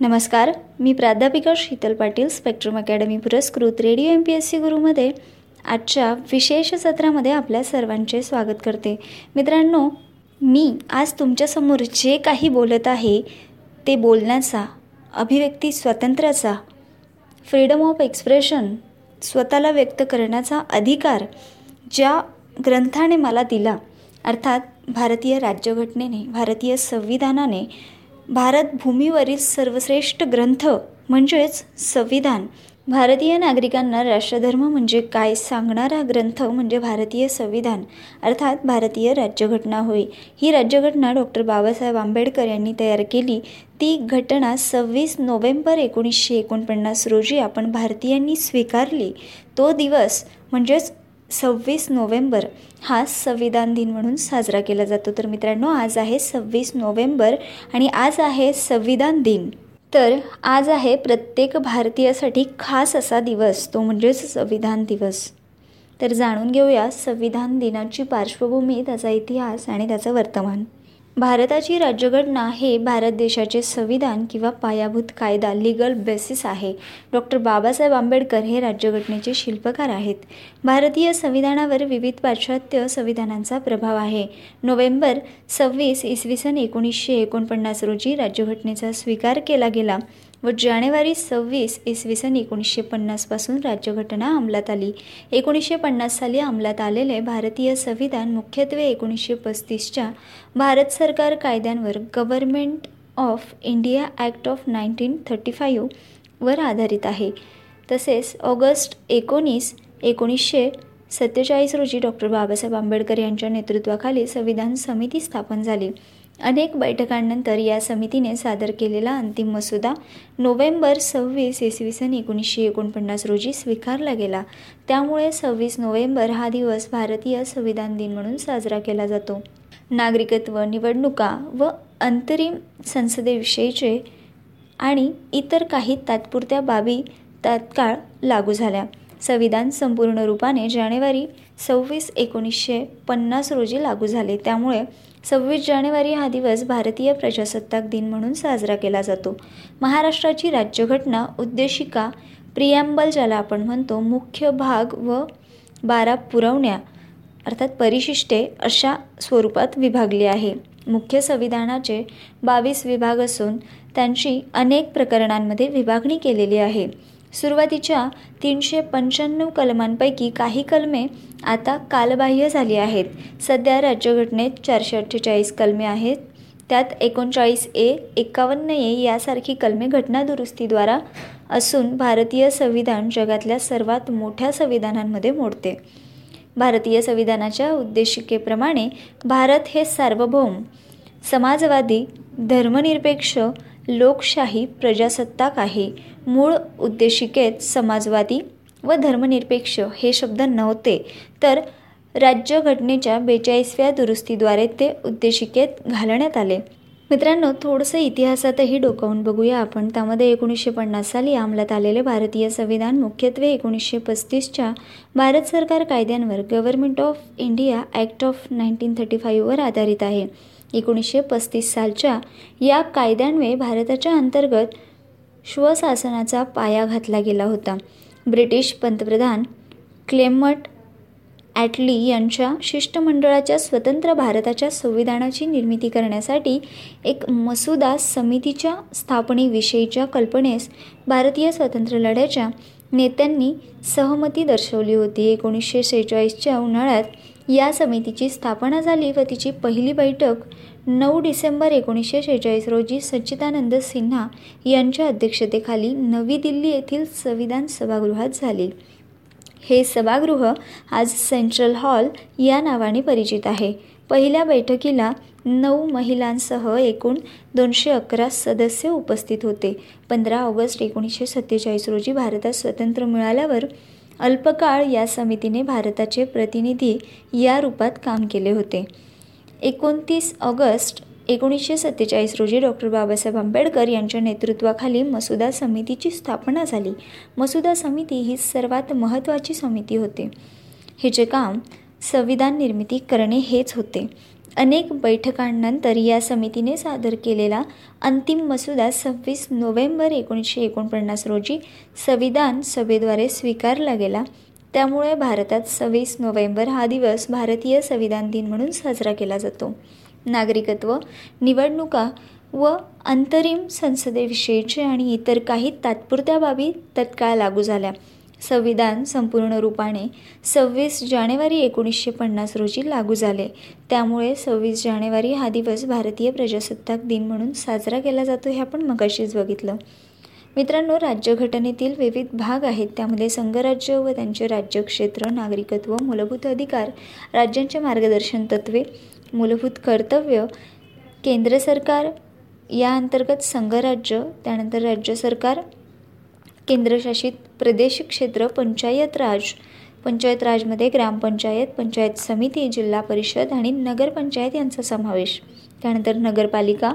नमस्कार मी प्राध्यापिका शीतल पाटील स्पेक्ट्रम अकॅडमी पुरस्कृत Radio M P S C गुरुमध्ये आजच्या विशेष सत्रामध्ये आपल्या सर्वांचे स्वागत करते. मित्रांनो मी आज तुमच्यासमोर जे काही बोलत आहे ते बोलण्याचा अभिव्यक्ती स्वातंत्र्याचा फ्रीडम ऑफ एक्सप्रेशन स्वतःला व्यक्त करण्याचा अधिकार ज्या ग्रंथाने मला दिला अर्थात भारतीय राज्यघटनेने भारतीय संविधानाने भारत भूमीवरील सर्वश्रेष्ठ ग्रंथ म्हणजेच संविधान. भारतीय नागरिकांना राष्ट्रधर्म म्हणजे काय सांगणारा ग्रंथ म्हणजे भारतीय संविधान अर्थात भारतीय राज्यघटना होय. ही राज्यघटना डॉक्टर बाबासाहेब आंबेडकर यांनी तयार केली. ती घटना सव्वीस नोव्हेंबर एकोणीसशे एकोणपन्नास रोजी आपण भारतीयांनी स्वीकारली. तो दिवस म्हणजेच सव्वीस नोव्हेंबर हा संविधान दिन म्हणून साजरा केला जातो. तर मित्रांनो आज आहे सव्वीस नोव्हेंबर आणि आज आहे संविधान दिन. तर आज आहे प्रत्येक भारतीयासाठी खास असा दिवस तो म्हणजेच संविधान दिवस. तर जाणून घेऊया संविधान दिनाची पार्श्वभूमी त्याचा इतिहास आणि त्याचं वर्तमान. भारताची राज्यघटना हे भारत देशाचे संविधान किंवा पायाभूत कायदा लिगल बेसिस आहे. डॉक्टर बाबासाहेब आंबेडकर हे राज्यघटनेचे शिल्पकार आहेत. भारतीय संविधानावर विविध पाश्चात्य संविधानांचा प्रभाव आहे. नोव्हेंबर सव्वीस इसवी सन एकोणीसशे एकोणपन्नास रोजी राज्यघटनेचा स्वीकार केला गेला. व जानेवारी सव्वीस इसवी सन एकोणीसशे पन्नासपासून राज्यघटना अंमलात आली. एकोणीसशे पन्नास साली अंमलात आलेले भारतीय संविधान मुख्यत्वे एकोणीसशे पस्तीसच्या भारत सरकार कायद्यांवर government of India act of nineteen thirty five वर आधारित आहे. तसेच ऑगस्ट एकोणीस एकोणीसशे सत्तेचाळीस रोजी डॉक्टर बाबासाहेब आंबेडकर यांच्या नेतृत्वाखाली संविधान समिती स्थापन झाली. अनेक बैठकांनंतर या समितीने सादर केलेला अंतिम मसुदा नोव्हेंबर सव्वीस इसवी सन एकोणीसशे एकोणपन्नास रोजी स्वीकारला गेला. त्यामुळे सव्वीस नोव्हेंबर हा दिवस भारतीय संविधान दिन म्हणून साजरा केला जातो. नागरिकत्व निवडणुका व अंतरिम संसदेविषयीचे आणि इतर काही तात्पुरत्या बाबी तात्काळ लागू झाल्या. संविधान संपूर्ण रूपाने जानेवारी सव्वीस एकोणीसशे पन्नास रोजी लागू झाले. त्यामुळे सव्वीस जानेवारी हा दिवस भारतीय प्रजासत्ताक दिन म्हणून साजरा केला जातो. महाराष्ट्राची राज्यघटना उद्देशिका प्रियांबल ज्याला आपण म्हणतो मुख्य भाग व बारा पुरवण्या अर्थात परिशिष्टे अशा स्वरूपात विभागली आहे. मुख्य संविधानाचे बावीस विभाग असून त्यांची अनेक प्रकरणांमध्ये विभागणी केलेली आहे. सुरुवातीच्या तीनशे पंच्याण्णव कलमांपैकी काही कलमे आता कालबाह्य झाली आहेत. सध्या राज्यघटनेत चारशे अठ्ठेचाळीस कलमे आहेत. त्यात एकोणचाळीस ए एकावन्न ए यासारखी कलमे घटनादुरुस्तीद्वारा असून भारतीय संविधान जगातल्या सर्वात मोठ्या संविधानांमध्ये मोडते. भारतीय संविधानाच्या उद्देशिकेप्रमाणे भारत हे सार्वभौम समाजवादी धर्मनिरपेक्ष लोकशाही प्रजासत्ताक आहे. मूळ उद्देशिकेत समाजवादी व धर्मनिरपेक्ष हे शब्द नव्हते. तर राज्यघटनेच्या बेचाळीसव्या दुरुस्तीद्वारे ते उद्देशिकेत घालण्यात आले. मित्रांनो थोडंसं इतिहासातही डोकावून बघूया आपण. त्यामध्ये एकोणीसशे पन्नास साली अंमलात आलेले भारतीय संविधान मुख्यत्वे एकोणीसशे पस्तीसच्या भारत सरकार कायद्यांवर government of India act of nineteen thirty फाईव्हवर आधारित आहे. एकोणीसशे पस्तीस सालच्या या कायद्यान्वये भारताच्या अंतर्गत श्वशासनाचा पाया घातला गेला होता. ब्रिटिश पंतप्रधान क्लेमट ॲटली यांच्या शिष्टमंडळाच्या स्वतंत्र भारताच्या संविधानाची निर्मिती करण्यासाठी एक मसुदा समितीच्या स्थापनेविषयीच्या कल्पनेस भारतीय स्वातंत्र्य लढ्याच्या नेत्यांनी सहमती दर्शवली होती. एकोणीसशे सेहेचाळीसच्या उन्हाळ्यात या समितीची स्थापना झाली व तिची पहिली बैठक नऊ डिसेंबर एकोणीसशे शेहेचाळीस रोजी सच्चिदानंद सिन्हा यांच्या अध्यक्षतेखाली नवी दिल्ली येथील संविधान सभागृहात झाली. हे सभागृह आज सेंट्रल हॉल या नावाने परिचित आहे. पहिल्या बैठकीला नऊ महिलांसह एकूण दोनशे अकरा सदस्य उपस्थित होते. पंधरा ऑगस्ट एकोणीसशे सत्तेचाळीस रोजी भारतात स्वातंत्र्य मिळाल्यावर अल्पकाळ या समितीने भारताचे प्रतिनिधी या रूपात काम केले होते. एकोणतीस ऑगस्ट एकोणीसशे सत्तेचाळीस रोजी डॉक्टर बाबासाहेब आंबेडकर यांच्या नेतृत्वाखाली मसुदा समितीची स्थापना झाली. मसुदा समिती ही सर्वात महत्त्वाची समिती होते. हिचे काम संविधान निर्मिती करणे हेच होते. अनेक बैठकांनंतर या समितीने सादर केलेला अंतिम मसुदा सव्वीस नोव्हेंबर एकोणीसशे एकोणपन्नास रोजी संविधान सभेद्वारे स्वीकारला गेला. त्यामुळे भारतात सव्वीस नोव्हेंबर हा दिवस भारतीय संविधान दिन म्हणून साजरा केला जातो. नागरिकत्व निवडणुका व अंतरिम संसदेविषयीचे आणि इतर काही तात्पुरत्या बाबी तत्काळ लागू झाल्या. संविधान संपूर्ण रूपाने सव्वीस जानेवारी एकोणीसशे पन्नास रोजी लागू झाले. त्यामुळे सव्वीस जानेवारी हा दिवस भारतीय प्रजासत्ताक दिन म्हणून साजरा केला जातो हे आपण मगाशीच बघितलं. मित्रांनो राज्यघटनेतील विविध भाग आहेत. त्यामध्ये संघराज्य व त्यांचे राज्यक्षेत्र नागरिकत्व मूलभूत अधिकार राज्यांचे मार्गदर्शन तत्वे मूलभूत कर्तव्य केंद्र सरकार या अंतर्गत संघराज्य त्यानंतर राज्य सरकार केंद्रशासित प्रदेश क्षेत्र पंचायत राज पंचायत राजमध्ये ग्रामपंचायत पंचायत समिती जिल्हा परिषद आणि नगरपंचायत यांचा समावेश. त्यानंतर नगरपालिका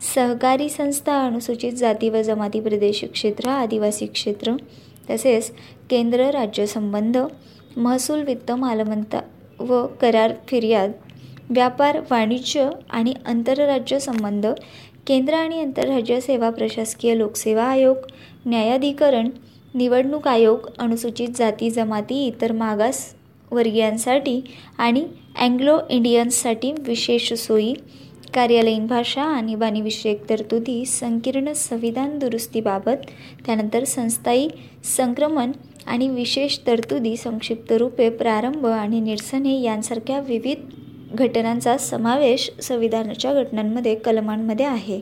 सहकारी संस्था अनुसूचित जाती व जमाती प्रदेश क्षेत्र आदिवासी क्षेत्र तसेच केंद्र राज्य संबंध महसूल वित्त मालमत्ता व करार फिर्याद व्यापार वाणिज्य आणि आंतरराज्य संबंध केंद्र आणि आंतरराज्य सेवा प्रशासकीय लोकसेवा आयोग न्यायाधिकरण निवडणूक आयोग अनुसूचित जाती जमाती इतर मागास वर्गीयांसाठी आणि अँग्लो इंडियन्ससाठी विशेष सोयी कार्यालयीन भाषा आणीबाणीविषयक तरतुदी संकीर्ण संविधान दुरुस्तीबाबत त्यानंतर संस्थायी संक्रमण आणि विशेष तरतुदी संक्षिप्त रूपे प्रारंभ आणि निरसने यांसारख्या विविध घटनांचा समावेश संविधानाच्या घटनांमध्ये कलमांमध्ये आहे.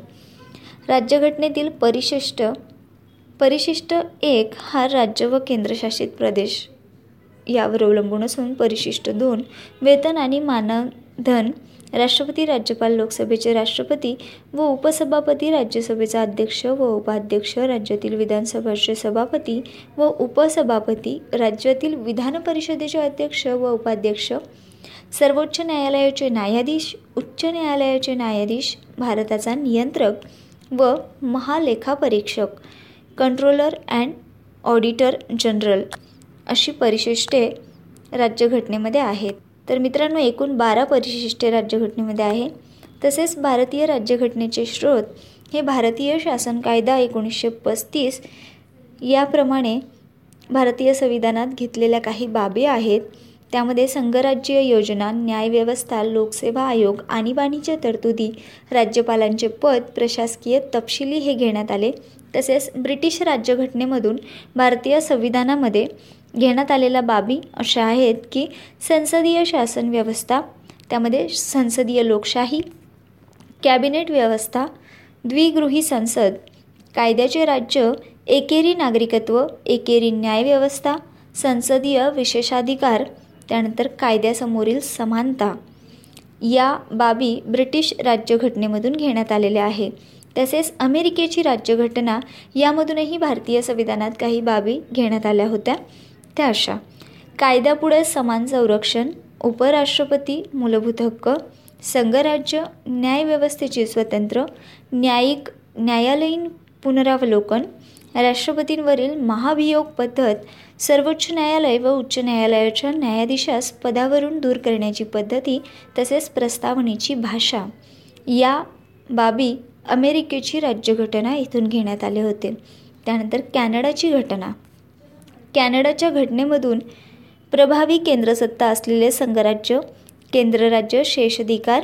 राज्यघटनेतील परिशिष्ट परिशिष्ट एक हा राज्य व केंद्रशासित प्रदेश यावर अवलंबून असून परिशिष्ट दोन वेतन आणि मानधन राष्ट्रपती राज्यपाल लोकसभेचे राष्ट्रपती व उपसभापती राज्यसभेचा अध्यक्ष व उपाध्यक्ष राज्यातील विधानसभेचे सभापती व उपसभापती राज्यातील विधान परिषदेचे अध्यक्ष व उपाध्यक्ष सर्वोच्च न्यायालयाचे न्यायाधीश उच्च न्यायालयाचे न्यायाधीश भारताचा नियंत्रक व महालेखापरीक्षक कंट्रोलर अँड ऑडिटर जनरल अशी परिशिष्टे राज्यघटनेमध्ये आहेत. तर मित्रांनो एकूण बारा परिशिष्टे राज्यघटनेमध्ये आहे. तसेच भारतीय राज्यघटनेचे स्रोत हे भारतीय शासन कायदा एकोणीसशे पस्तीस याप्रमाणे भारतीय संविधानात घेतलेल्या काही बाबी आहेत. त्यामध्ये संघराज्य योजना न्यायव्यवस्था लोकसेवा आयोग आणीबाणीच्या तरतुदी राज्यपालांचे पद प्रशासकीय तपशिली हे घेण्यात आले. तसेच ब्रिटिश राज्यघटनेमधून भारतीय संविधानामध्ये घेण्यात आलेल्या बाबी अशा आहेत की संसदीय शासन व्यवस्था त्यामध्ये संसदीय लोकशाही कॅबिनेट व्यवस्था द्विगृही संसद कायद्याचे राज्य एकेरी नागरिकत्व एकेरी न्यायव्यवस्था संसदीय विशेषाधिकार त्यानंतर कायद्यासमोरील समानता. या बाबी ब्रिटिश राज्यघटनेमधून घेण्यात आलेल्या आहे. तसेच अमेरिकेची राज्यघटना यामधूनही भारतीय संविधानात काही बाबी घेण्यात आल्या होत्या. त्या अशा कायद्यापुढे समान संरक्षण उपराष्ट्रपती मूलभूत हक्क संघराज्य न्यायव्यवस्थेचे स्वतंत्र न्यायिक न्यायालयीन पुनरावलोकन राष्ट्रपतींवरील महाभियोग पद्धत सर्वोच्च न्यायालय व उच्च न्यायालयाच्या न्यायाधीशास पदावरून दूर करण्याची पद्धती तसेच प्रस्तावनेची भाषा. या बाबी अमेरिकेची राज्यघटना इथून घेण्यात आले होते. त्यानंतर कॅनडाची घटना. कॅनडाच्या घटनेमधून प्रभावी केंद्रसत्ता असलेले संघराज्य केंद्रराज्य शेषाधिकार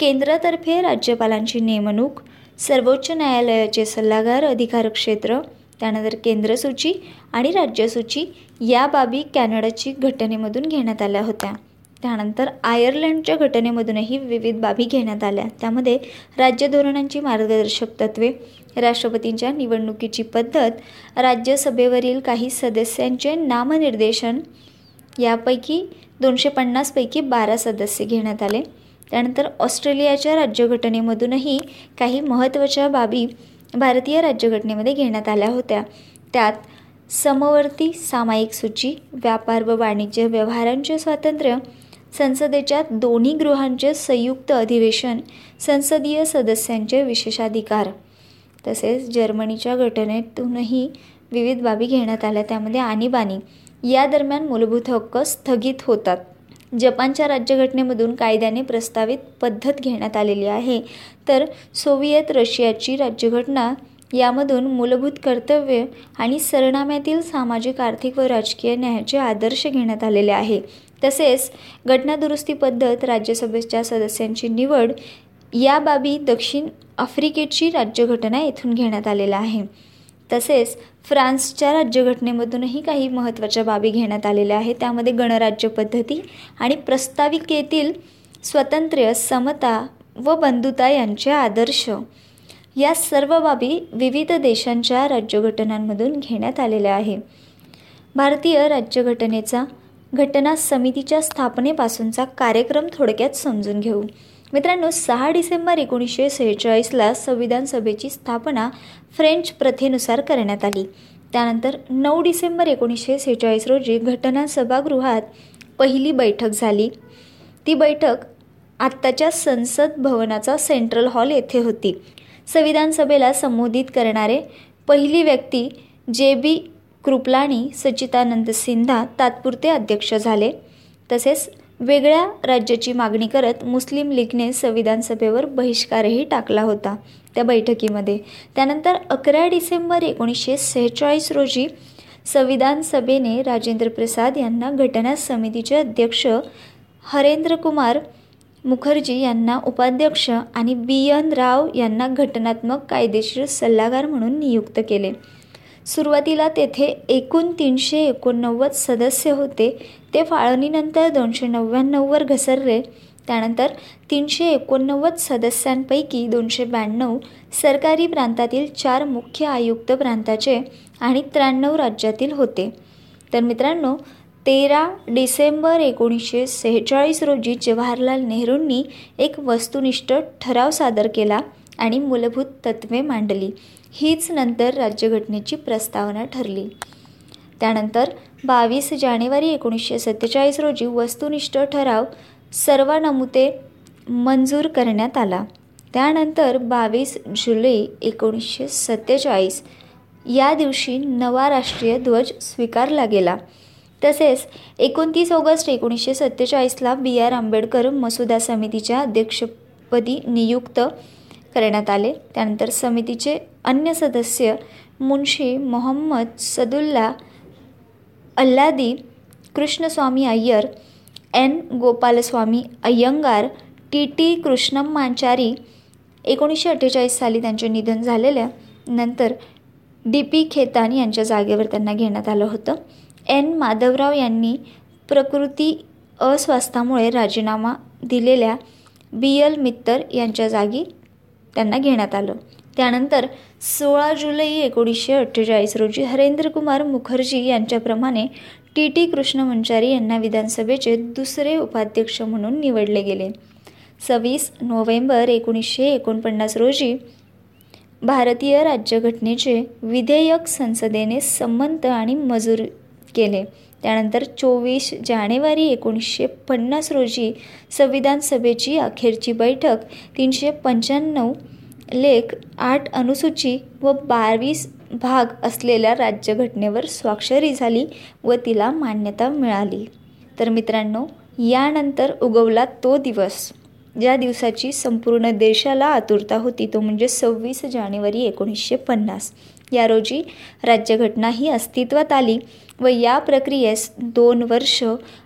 केंद्रातर्फे राज्यपालांची नेमणूक सर्वोच्च न्यायालयाचे सल्लागार अधिकार क्षेत्र त्यानंतर केंद्रसूची आणि राज्यसूची या बाबी कॅनडाची घटनेमधून घेण्यात आल्या होत्या. त्यानंतर आयर्लंडच्या घटनेमधूनही विविध बाबी घेण्यात आल्या. त्यामध्ये राज्य धोरणांची मार्गदर्शक तत्वे राष्ट्रपतींच्या निवडणुकीची पद्धत राज्यसभेवरील काही सदस्यांचे नामनिर्देशन यापैकी दोनशे पन्नासपैकी बारा सदस्य घेण्यात आले. त्यानंतर ऑस्ट्रेलियाच्या राज्यघटनेमधूनही काही महत्त्वाच्या बाबी भारतीय राज्यघटनेमध्ये घेण्यात आल्या होत्या. त्यात समवर्ती सामायिक सूची व्यापार व वाणिज्य व्यवहारांचे स्वातंत्र्य संसदेच्या दोन्ही गृहांचे संयुक्त अधिवेशन संसदीय सदस्यांचे विशेषाधिकार. तसेच जर्मनीच्या घटनेतूनही विविध बाबी घेण्यात आल्या. त्यामध्ये आणीबाणी या दरम्यान मूलभूत हक्क स्थगित होतात. जपानच्या राज्यघटनेमधून कायद्याने प्रस्तावित पद्धत घेण्यात आलेली आहे. तर सोव्हिएत रशियाची राज्यघटना यामधून मूलभूत कर्तव्य आणि सरनाम्यातील सामाजिक आर्थिक व राजकीय न्यायाचे आदर्श घेण्यात आलेले आहे. तसेच घटनादुरुस्ती पद्धत राज्यसभेच्या सदस्यांची निवड या बाबी दक्षिण आफ्रिकेची राज्यघटना येथून घेण्यात आलेला आहे. तसेच फ्रान्सच्या राज्यघटनेमधूनही काही महत्त्वाच्या बाबी घेण्यात आलेल्या आहेत. त्यामध्ये गणराज्य पद्धती आणि प्रस्ताविकेतील स्वातंत्र्य समता व बंधुता यांचे आदर्श. या सर्व बाबी विविध देशांच्या राज्यघटनांमधून घेण्यात आलेल्या आहे भारतीय राज्यघटनेचा घटना समितीच्या स्थापनेपासूनचा कार्यक्रम थोडक्यात समजून घेऊ. मित्रांनो सहा डिसेंबर एकोणीसशे सेहेचाळीसला संविधान सभेची स्थापना फ्रेंच प्रथेनुसार करण्यात आली. त्यानंतर नऊ डिसेंबर एकोणीसशे सेहेचाळीस रोजी घटना सभागृहात पहिली बैठक झाली. ती बैठक आत्ताच्या संसद भवनाचा सेंट्रल हॉल येथे होती. संविधान सभेला संबोधित करणारे पहिली व्यक्ती जे बी कृपलाणी सच्चिदानंद सिन्हा तात्पुरते अध्यक्ष झाले. तसेच वेगळ्या राज्याची मागणी करत मुस्लिम लीगने संविधान सभेवर बहिष्कारही टाकला होता त्या बैठकीमध्ये. त्यानंतर अकरा डिसेंबर एकोणीसशे सेहेचाळीस रोजी संविधान सभेने राजेंद्र प्रसाद यांना घटना समितीचे अध्यक्ष हरेंद्र कुमार मुखर्जी यांना उपाध्यक्ष आणि बी एन राव यांना घटनात्मक कायदेशीर सल्लागार म्हणून नियुक्त केले. सुरुवातीला तेथे एकूण तीनशे एकोणनव्वद सदस्य होते. ते फाळणीनंतर दोनशे नव्याण्णववर घसरले. त्यानंतर तीनशे एकोणनव्वद सदस्यांपैकी दोनशे ब्याण्णव सरकारी प्रांतातील चार मुख्य आयुक्त प्रांताचे आणि त्र्याण्णव राज्यातील होते. तर मित्रांनो तेरा डिसेंबर एकोणीसशे सेहेचाळीस रोजी जवाहरलाल नेहरूंनी एक वस्तुनिष्ठ ठराव सादर केला आणि मूलभूत तत्त्वे मांडली. हीच नंतर राज्यघटनेची प्रस्तावना ठरली. त्यानंतर बावीस जानेवारी एकोणीसशे सत्तेचाळीस रोजी वस्तुनिष्ठ ठराव सर्व नमुते मंजूर करण्यात आला. त्यानंतर बावीस जुलै एकोणीसशे सत्तेचाळीस या दिवशी नवा राष्ट्रीय ध्वज स्वीकारला गेला. तसेच एकोणतीस ऑगस्ट एकोणीसशे सत्तेचाळीसला बी आर आंबेडकर मसुदा समितीच्या अध्यक्षपदी नियुक्त करण्यात आले. त्यानंतर समितीचे अन्य सदस्य Munshi Mohammed Saadulla Alladi Krishnaswami Iyer N. Gopalaswami Ayyangar T. T. Krishnamachari एकोणीसशे अठ्ठेचाळीस साली त्यांचे निधन झालेल्या नंतर डी. पी. खेतान यांच्या जागेवर त्यांना घेण्यात आलं होतं. एन. माधवराव यांनी प्रकृती अस्वास्थामुळे राजीनामा दिलेल्या बी. एल. मित्तर यांच्या जागी त्यांना घेण्यात आलं. त्यानंतर सोळा जुलै एकोणीसशे अठ्ठेचाळीस रोजी हरेंद्रकुमार मुखर्जी यांच्याप्रमाणे टी टी कृष्णमंचारी यांना विधानसभेचे दुसरे उपाध्यक्ष म्हणून निवडले गेले. सव्वीस नोव्हेंबर एकोणीसशे एकोणपन्नास रोजी भारतीय राज्यघटनेचे विधेयक संसदेने संमत आणि मंजूर केले. त्यानंतर चोवीस जानेवारी एकोणीसशे पन्नास रोजी संविधान सभेची अखेरची बैठक तीनशे पंच्याण्णव लेख आठ अनुसूची व बावीस भाग असलेल्या राज्यघटनेवर स्वाक्षरी झाली व तिला मान्यता मिळाली. तर मित्रांनो यानंतर उगवला तो दिवस. ज्या दिवसाची संपूर्ण देशाला आतुरता होती तो म्हणजे सव्वीस जानेवारी एकोणीसशे पन्नास. या रोजी राज्यघटना ही अस्तित्वात आली. व या प्रक्रियेस दोन वर्ष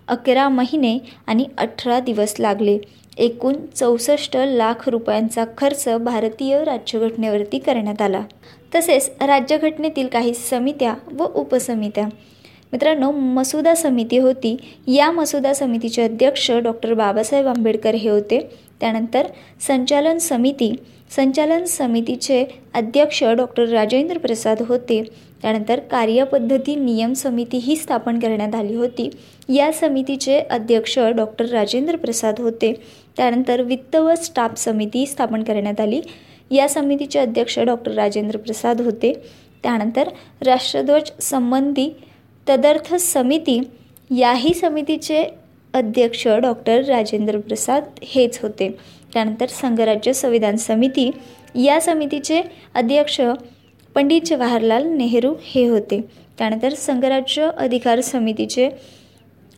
अकरा महिने आणि अठरा दिवस लागले. एकूण चौसष्ट लाख रुपयांचा खर्च भारतीय राज्यघटनेवरती करण्यात आला. तसेच राज्यघटनेतील काही समित्या व उपसमित्या. मित्रांनो मसुदा समिती होती. या मसुदा समितीचे अध्यक्ष डॉक्टर बाबासाहेब आंबेडकर हे होते. त्यानंतर संचालन समिती. संचालन समितीचे अध्यक्ष डॉक्टर राजेंद्र प्रसाद होते. त्यानंतर कार्यपद्धती नियम समिती ही स्थापन करण्यात आली होती. या समितीचे अध्यक्ष डॉक्टर राजेंद्र प्रसाद होते. त्यानंतर वित्त व स्टाफ समिती स्थापन करण्यात आली. या समितीचे अध्यक्ष डॉक्टर राजेंद्र प्रसाद होते. त्यानंतर राष्ट्रध्वज संबंधी तदर्थ समिती याही समितीचे अध्यक्ष डॉक्टर राजेंद्र प्रसाद हेच होते. त्यानंतर संघराज्य संविधान समिती या समितीचे अध्यक्ष पंडित जवाहरलाल नेहरू हे होते. त्यानंतर संघराज्य अधिकार समितीचे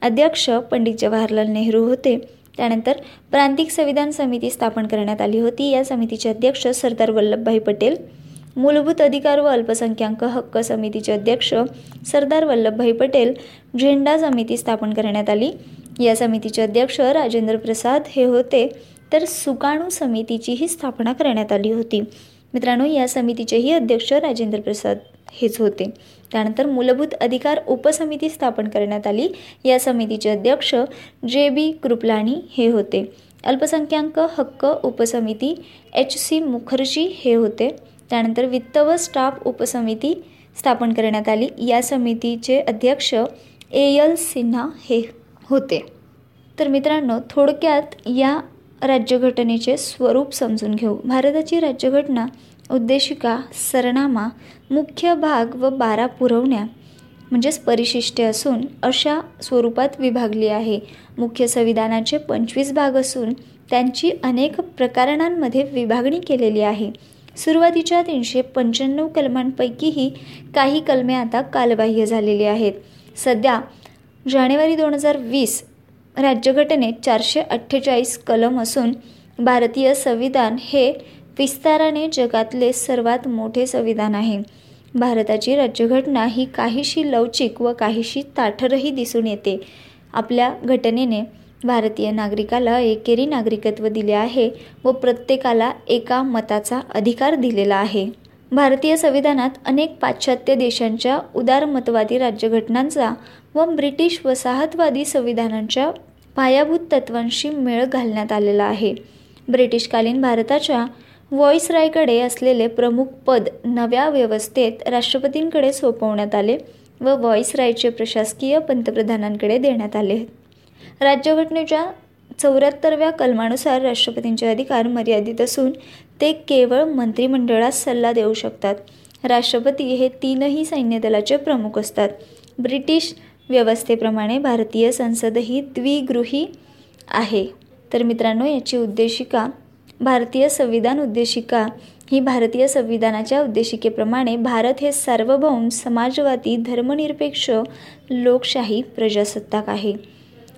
अध्यक्ष पंडित जवाहरलाल नेहरू होते. त्यानंतर प्रांतिक संविधान समिती स्थापन करण्यात आली होती. या समितीचे अध्यक्ष सरदार वल्लभभाई पटेल मूलभूत अधिकार व अल्पसंख्याक हक्क समितीचे अध्यक्ष सरदार वल्लभभाई पटेल झेंडा समिती स्थापन करण्यात आली. या समितीचे अध्यक्ष राजेंद्र प्रसाद हे होते. तर सुकाणू समितीचीही स्थापना करण्यात आली होती. मित्रांनो या समितीचेही अध्यक्ष राजेंद्र प्रसाद हेच होते. त्यानंतर मूलभूत अधिकार उपसमिती स्थापन करण्यात आली. या समितीचे अध्यक्ष जे बी कृपलाणी हे होते. अल्पसंख्याक हक्क उपसमिती एच सी मुखर्जी हे होते. त्यानंतर वित्त व स्टाफ उपसमिती स्थापन करण्यात आली. या समितीचे अध्यक्ष ए एल सिन्हा हे होते. तर मित्रांनो थोडक्यात या राज्यघटनेचे स्वरूप समजून घेऊ. भारताची राज्यघटना उद्देशिका सरनामा मुख्य भाग व बारा पुरवण्या म्हणजेच परिशिष्टे असून अशा स्वरूपात विभागली आहे. मुख्य संविधानाचे पंचवीस भाग असून त्यांची अनेक प्रकरणांमध्ये विभागणी केलेली आहे. सुरुवातीच्या तीनशे पंच्याण्णव कलमांपैकीही काही कलमे आता कालबाह्य झालेली आहेत. सध्या जानेवारी दोन हजार वीस राज्यघटनेत चारशे अठ्ठेचाळीस कलम असून भारतीय संविधान हे विस्ताराने जगातले सर्वात मोठे संविधान आहे. भारताची राज्यघटना ही काहीशी लवचिक व काहीशी ताठरही दिसून येते. आपल्या घटनेने भारतीय नागरिकाला एकेरी नागरिकत्व दिले आहे व प्रत्येकाला एका मताचा अधिकार दिलेला आहे. भारतीय संविधानात अनेक पाश्चात्य देशांच्या उदारमतवादी राज्यघटनांचा व ब्रिटिश वसाहतवादी संविधानांच्या पायाभूत तत्वांशी मेळ घालण्यात आलेला आहे. ब्रिटिशकालीन भारताच्या रायकडे असलेले प्रमुख पद नव्या व्यवस्थेत राष्ट्रपतींकडे सोपवण्यात आले व रायचे प्रशासकीय पंतप्रधानांकडे देण्यात आले. राज्यघटनेच्या चौऱ्याहत्तरव्या कलमानुसार राष्ट्रपतींचे अधिकार मर्यादित असून ते केवळ मंत्रिमंडळास सल्ला देऊ शकतात. राष्ट्रपती हे तीनही सैन्य दलाचे प्रमुख असतात. ब्रिटिश व्यवस्थेप्रमाणे भारतीय संसदही द्विगृही आहे. तर मित्रांनो याची उद्देशिका भारतीय संविधान उद्देशिका ही भारतीय संविधानाच्या उद्देशिकेप्रमाणे भारत हे सार्वभौम समाजवादी धर्मनिरपेक्ष लोकशाही प्रजासत्ताक आहे.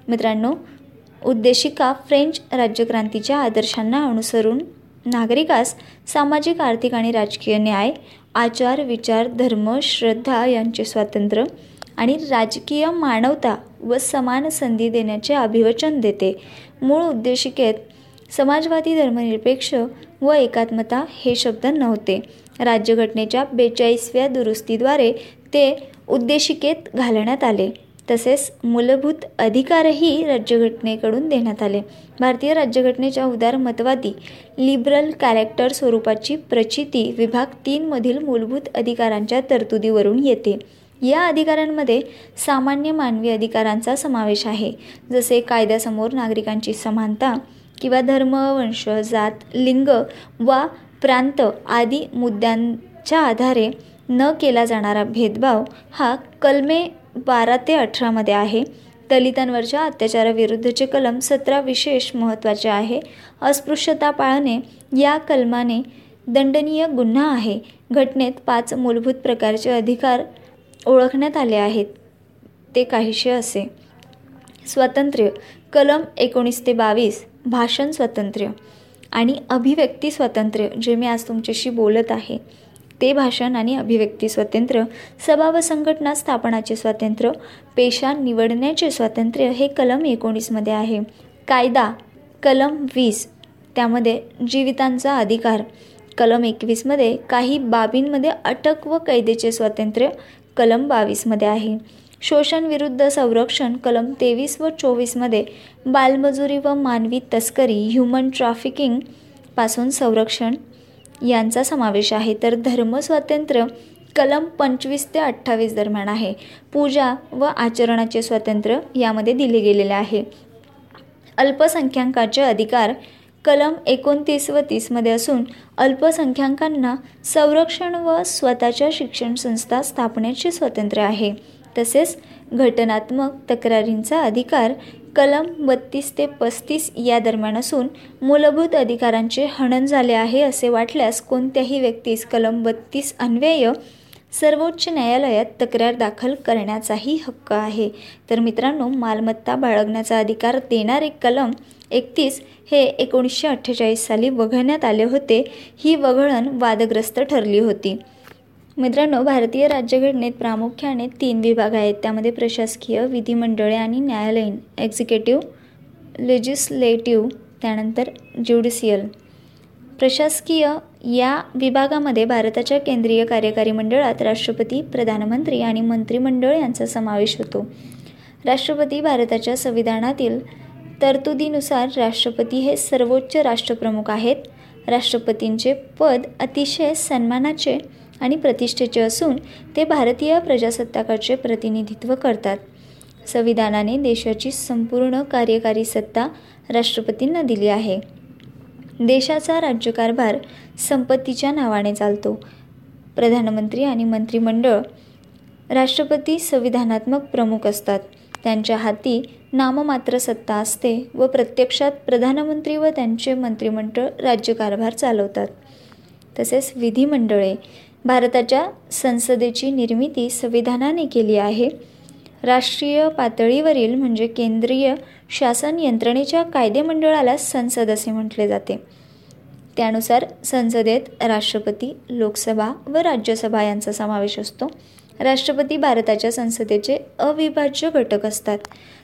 मित्रांनो उद्देशिका फ्रेंच राज्यक्रांतीच्या आदर्शांना अनुसरून नागरिकास सामाजिक आर्थिक आणि राजकीय न्याय आचार विचार धर्म श्रद्धा यांचे स्वातंत्र्य आणि राजकीय मानवता व समान संधी देण्याचे अभिवचन देते. मूळ उद्देशिकेत समाजवादी धर्मनिरपेक्ष व एकात्मता हे शब्द नव्हते. राज्यघटनेच्या बेचाळीसव्या दुरुस्तीद्वारे ते उद्देशिकेत घालण्यात आले. तसेच मूलभूत अधिकारही राज्यघटनेकडून देण्यात आले. भारतीय राज्यघटनेच्या उदारमतवादी लिबरल कॅरेक्टर स्वरूपाची प्रचिती विभाग तीनमधील मूलभूत अधिकारांच्या तरतुदीवरून येते. या अधिकारांमध्ये सामान्य मानवी अधिकारांचा समावेश आहे. जसे कायद्यासमोर नागरिकांची समानता किंवा धर्म वंश जात लिंग वा प्रांत आदी मुद्द्यांच्या आधारे न केला जाणारा भेदभाव हा कलमे बारा ते अठरामध्ये आहे. दलितांवरच्या अत्याचाराविरुद्धचे कलम सतरा विशेष महत्त्वाचे आहे. अस्पृश्यता पाळणे या कलमाने दंडनीय गुन्हा आहे. घटनेत पाच मूलभूत प्रकारचे अधिकार ओळखण्यात आले आहेत. ते काहीसे असे. स्वातंत्र्य. कलम एकोणीस ते बावीस. भाषण स्वातंत्र्य. आणि अभिव्यक्ती स्वातंत्र्य जे मी आज तुमच्याशी बोलत आहे. ते भाषण आणि अभिव्यक्ती स्वातंत्र्य सभा व संघटना स्थापनाचे स्वातंत्र्य पेशा निवडण्याचे स्वातंत्र्य हे कलम एकोणीसमध्ये आहे. कायदा कलम वीस त्यामध्ये जीवितांचा अधिकार. कलम एकवीसमध्ये काही बाबींमध्ये अटक व कैदेचे स्वातंत्र्य कलम बावीसमध्ये आहे. शोषण विरुद्ध संरक्षण कलम तेवीस व चोवीसमध्ये बालमजुरी व मानवी तस्करी ह्युमन ट्रॅफिकिंगपासून संरक्षण यांचा समावेश आहे. तर धर्मस्वातंत्र्य कलम पंचवीस ते अठ्ठावीस दरम्यान आहे. पूजा व आचरणाचे स्वातंत्र्य यामध्ये दिले गेलेले आहे. अल्पसंख्याकाचे अधिकार कलम एकोणतीस व तीसमध्ये असून अल्पसंख्याकांना संरक्षण व स्वतःच्या शिक्षण संस्था स्थापण्याचे स्वातंत्र्य आहे. तसेच घटनात्मक तक्रारींचा अधिकार कलम बत्तीस ते पस्तीस या दरम्यान असून मूलभूत अधिकारांचे हनन झाले आहे असे वाटल्यास कोणत्याही व्यक्तीस कलम बत्तीस अन्वय सर्वोच्च न्यायालयात तक्रार दाखल करण्याचाही हक्क आहे. तर मित्रांनो मालमत्ता बाळगण्याचा अधिकार देणारे कलम एकतीस हे एकोणीसशे अठ्ठेचाळीस साली वगळण्यात आले होते. ही वगळण वादग्रस्त ठरली होती. मित्रांनो भारतीय राज्यघटनेत प्रामुख्याने तीन विभाग आहेत. त्यामध्ये प्रशासकीय विधिमंडळे आणि न्यायालयीन एक्झिक्युटिव्ह लेजिस्लेटिव्ह त्यानंतर ज्युडिशियल प्रशासकीय या विभागामध्ये भारताच्या केंद्रीय कार्यकारी मंडळात राष्ट्रपती प्रधानमंत्री आणि मंत्रिमंडळ यांचा समावेश होतो. राष्ट्रपती भारताच्या संविधानातील तरतुदीनुसार राष्ट्रपती हे सर्वोच्च राष्ट्रप्रमुख आहेत. राष्ट्रपतींचे पद अतिशय सन्मानाचे आणि प्रतिष्ठेचे असून ते भारतीय प्रजासत्ताकाचे प्रतिनिधित्व करतात. संविधानाने देशाची संपूर्ण कार्यकारी सत्ता राष्ट्रपतींना दिली आहे. देशाचा राज्यकारभार संपत्तीच्या नावाने चालतो. प्रधानमंत्री आणि मंत्रिमंडळ राष्ट्रपती संविधानात्मक प्रमुख असतात. त्यांच्या हाती नाममात्र सत्ता असते व प्रत्यक्षात प्रधानमंत्री व त्यांचे मंत्रिमंडळ राज्यकारभार चालवतात. तसेच विधिमंडळे भारताच्या संसदेची निर्मिती संविधानाने केली आहे. राष्ट्रीय पातळीवरील म्हणजे केंद्रीय शासन यंत्रणेच्या कायदेमंडळाला संसद असे म्हटले जाते. त्यानुसार संसदेत राष्ट्रपती लोकसभा व राज्यसभा यांचा समावेश असतो. राष्ट्रपती भारताच्या संसदेचे अविभाज्य घटक असतात.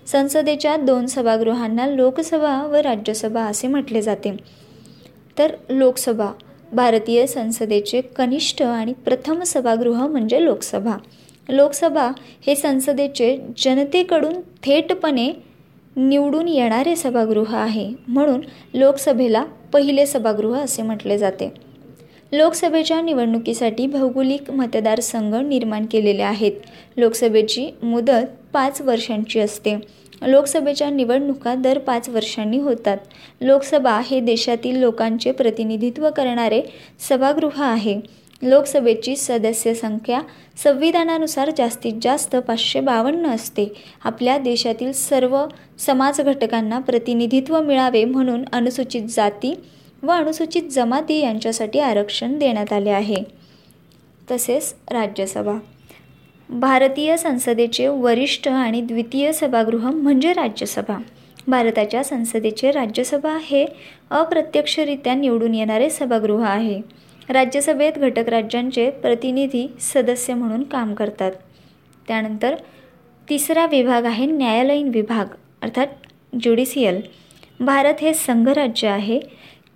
संसदेच्या दोन सभागृहांना लोकसभा व राज्यसभा असे म्हटले जाते. तर लोकसभा भारतीय संसदेचे कनिष्ठ आणि प्रथम सभागृह म्हणजे लोकसभा. लोकसभा हे संसदेचे जनतेकडून थेटपणे निवडून येणारे सभागृह आहे. म्हणून लोकसभेला पहिले सभागृह असे म्हटले जाते. लोकसभेच्या निवडणुकीसाठी भौगोलिक मतदारसंघ निर्माण केलेले आहेत. लोकसभेची मुदत पाच वर्षांची असते. लोकसभेच्या निवडणुका दर पाच वर्षांनी होतात. लोकसभा हे देशातील लोकांचे प्रतिनिधित्व करणारे सभागृह आहे. लोकसभेची सदस्य संख्या संविधानानुसार जास्तीत जास्त पाचशे बावन्न असते. आपल्या देशातील सर्व समाज घटकांना प्रतिनिधित्व मिळावे म्हणून अनुसूचित जाती व अनुसूचित जमाती यांच्यासाठी आरक्षण देण्यात आले आहे. तसेच राज्यसभा. भारतीय संसदेचे वरिष्ठ आणि द्वितीय सभागृह म्हणजे राज्यसभा. भारताच्या संसदेचे राज्यसभा हे अप्रत्यक्षरित्या निवडून येणारे सभागृह आहे. राज्यसभेत घटक राज्यांचे प्रतिनिधी सदस्य म्हणून काम करतात. त्यानंतर तिसरा विभाग आहे न्यायालयीन विभाग अर्थात ज्युडिशियल. भारत हे संघराज्य आहे.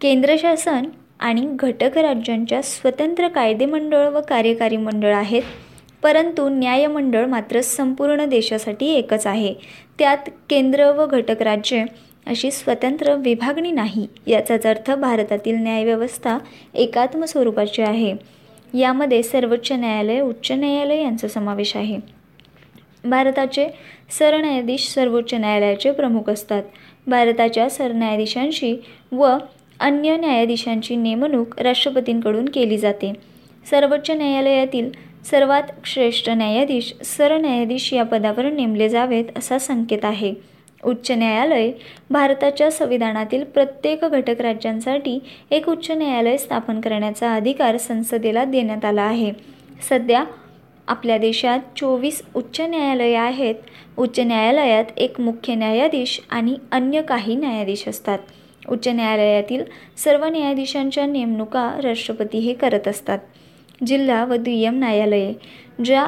केंद्रशासन आणि घटक राज्यांच्या स्वतंत्र कायदेमंडळ व कार्यकारी मंडळ आहेत. परंतु न्यायमंडळ मात्र संपूर्ण देशासाठी एकच आहे. त्यात केंद्र व घटक राज्य अशी स्वतंत्र विभागणी नाही. याचाच अर्थ भारतातील न्यायव्यवस्था एकात्म स्वरूपाची आहे. यामध्ये सर्वोच्च न्यायालय उच्च न्यायालय यांचा समावेश आहे. भारताचे सरन्यायाधीश सर्वोच्च न्यायालयाचे प्रमुख असतात. भारताच्या सरन्यायाधीशांशी व अन्य न्यायाधीशांची नेमणूक राष्ट्रपतींकडून केली जाते. सर्वोच्च न्यायालयातील सर्वात श्रेष्ठ न्यायाधीश सरन्यायाधीश या पदावर नेमले जावेत असा संकेत आहे. उच्च न्यायालय भारताच्या संविधानातील प्रत्येक घटक राज्यांसाठी एक उच्च न्यायालय स्थापन करण्याचा अधिकार संसदेला देण्यात आला आहे. सध्या आपल्या देशात चोवीस उच्च न्यायालये आहेत. उच्च न्यायालयात एक मुख्य न्यायाधीश आणि अन्य काही न्यायाधीश असतात. उच्च न्यायालयातील सर्व न्यायाधीशांच्या नेमणुका राष्ट्रपती हे करत असतात. जिल्हा व दुय्यम न्यायालये ज्या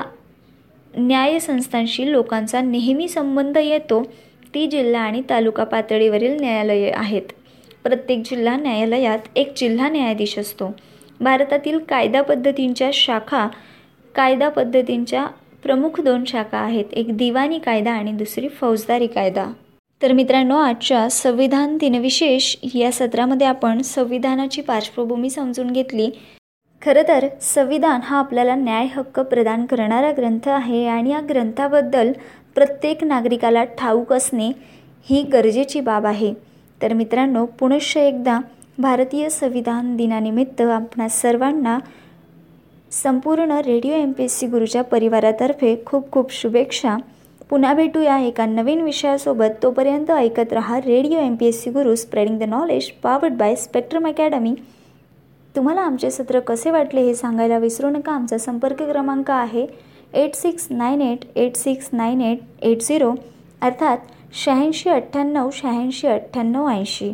न्यायसंस्थांशी लोकांचा नेहमी संबंध येतो ती जिल्हा आणि तालुका पातळीवरील न्यायालये आहेत. प्रत्येक जिल्हा न्यायालयात एक जिल्हा न्यायाधीश असतो. भारतातील कायदा पद्धतींच्या शाखा कायदा पद्धतींच्या प्रमुख दोन शाखा आहेत एक दिवाणी कायदा आणि दुसरी फौजदारी कायदा. तर मित्रांनो आजच्या संविधान दिनविशेष या सत्रामध्ये आपण संविधानाची पार्श्वभूमी समजून घेतली. खरं तर संविधान हा आपल्याला न्याय हक्क प्रदान करणारा ग्रंथ आहे आणि या ग्रंथाबद्दल प्रत्येक नागरिकाला ठाऊक असणे ही गरजेची बाब आहे. तर मित्रांनो पुनश्च एकदा भारतीय संविधान दिनानिमित्त आपणा सर्वांना संपूर्ण Radio M P S C गुरुच्या परिवारातर्फे खूप खूप शुभेच्छा. पुन्हा भेटूया एका नवीन विषयासोबत. तोपर्यंत ऐकत रहा Radio M P S C Guru spreading the knowledge powered by Spectrum Academy तुम्हाला आमचे सत्र कसे वाटले हे सांगायला विसरू नका. आमचा संपर्क क्रमांक आहे eight six nine eight eight six nine eight eight zero अर्थात शहाऐंशी अठ्ठ्याण्णव शहाऐंशी अठ्ठ्याण्णव ऐंशी.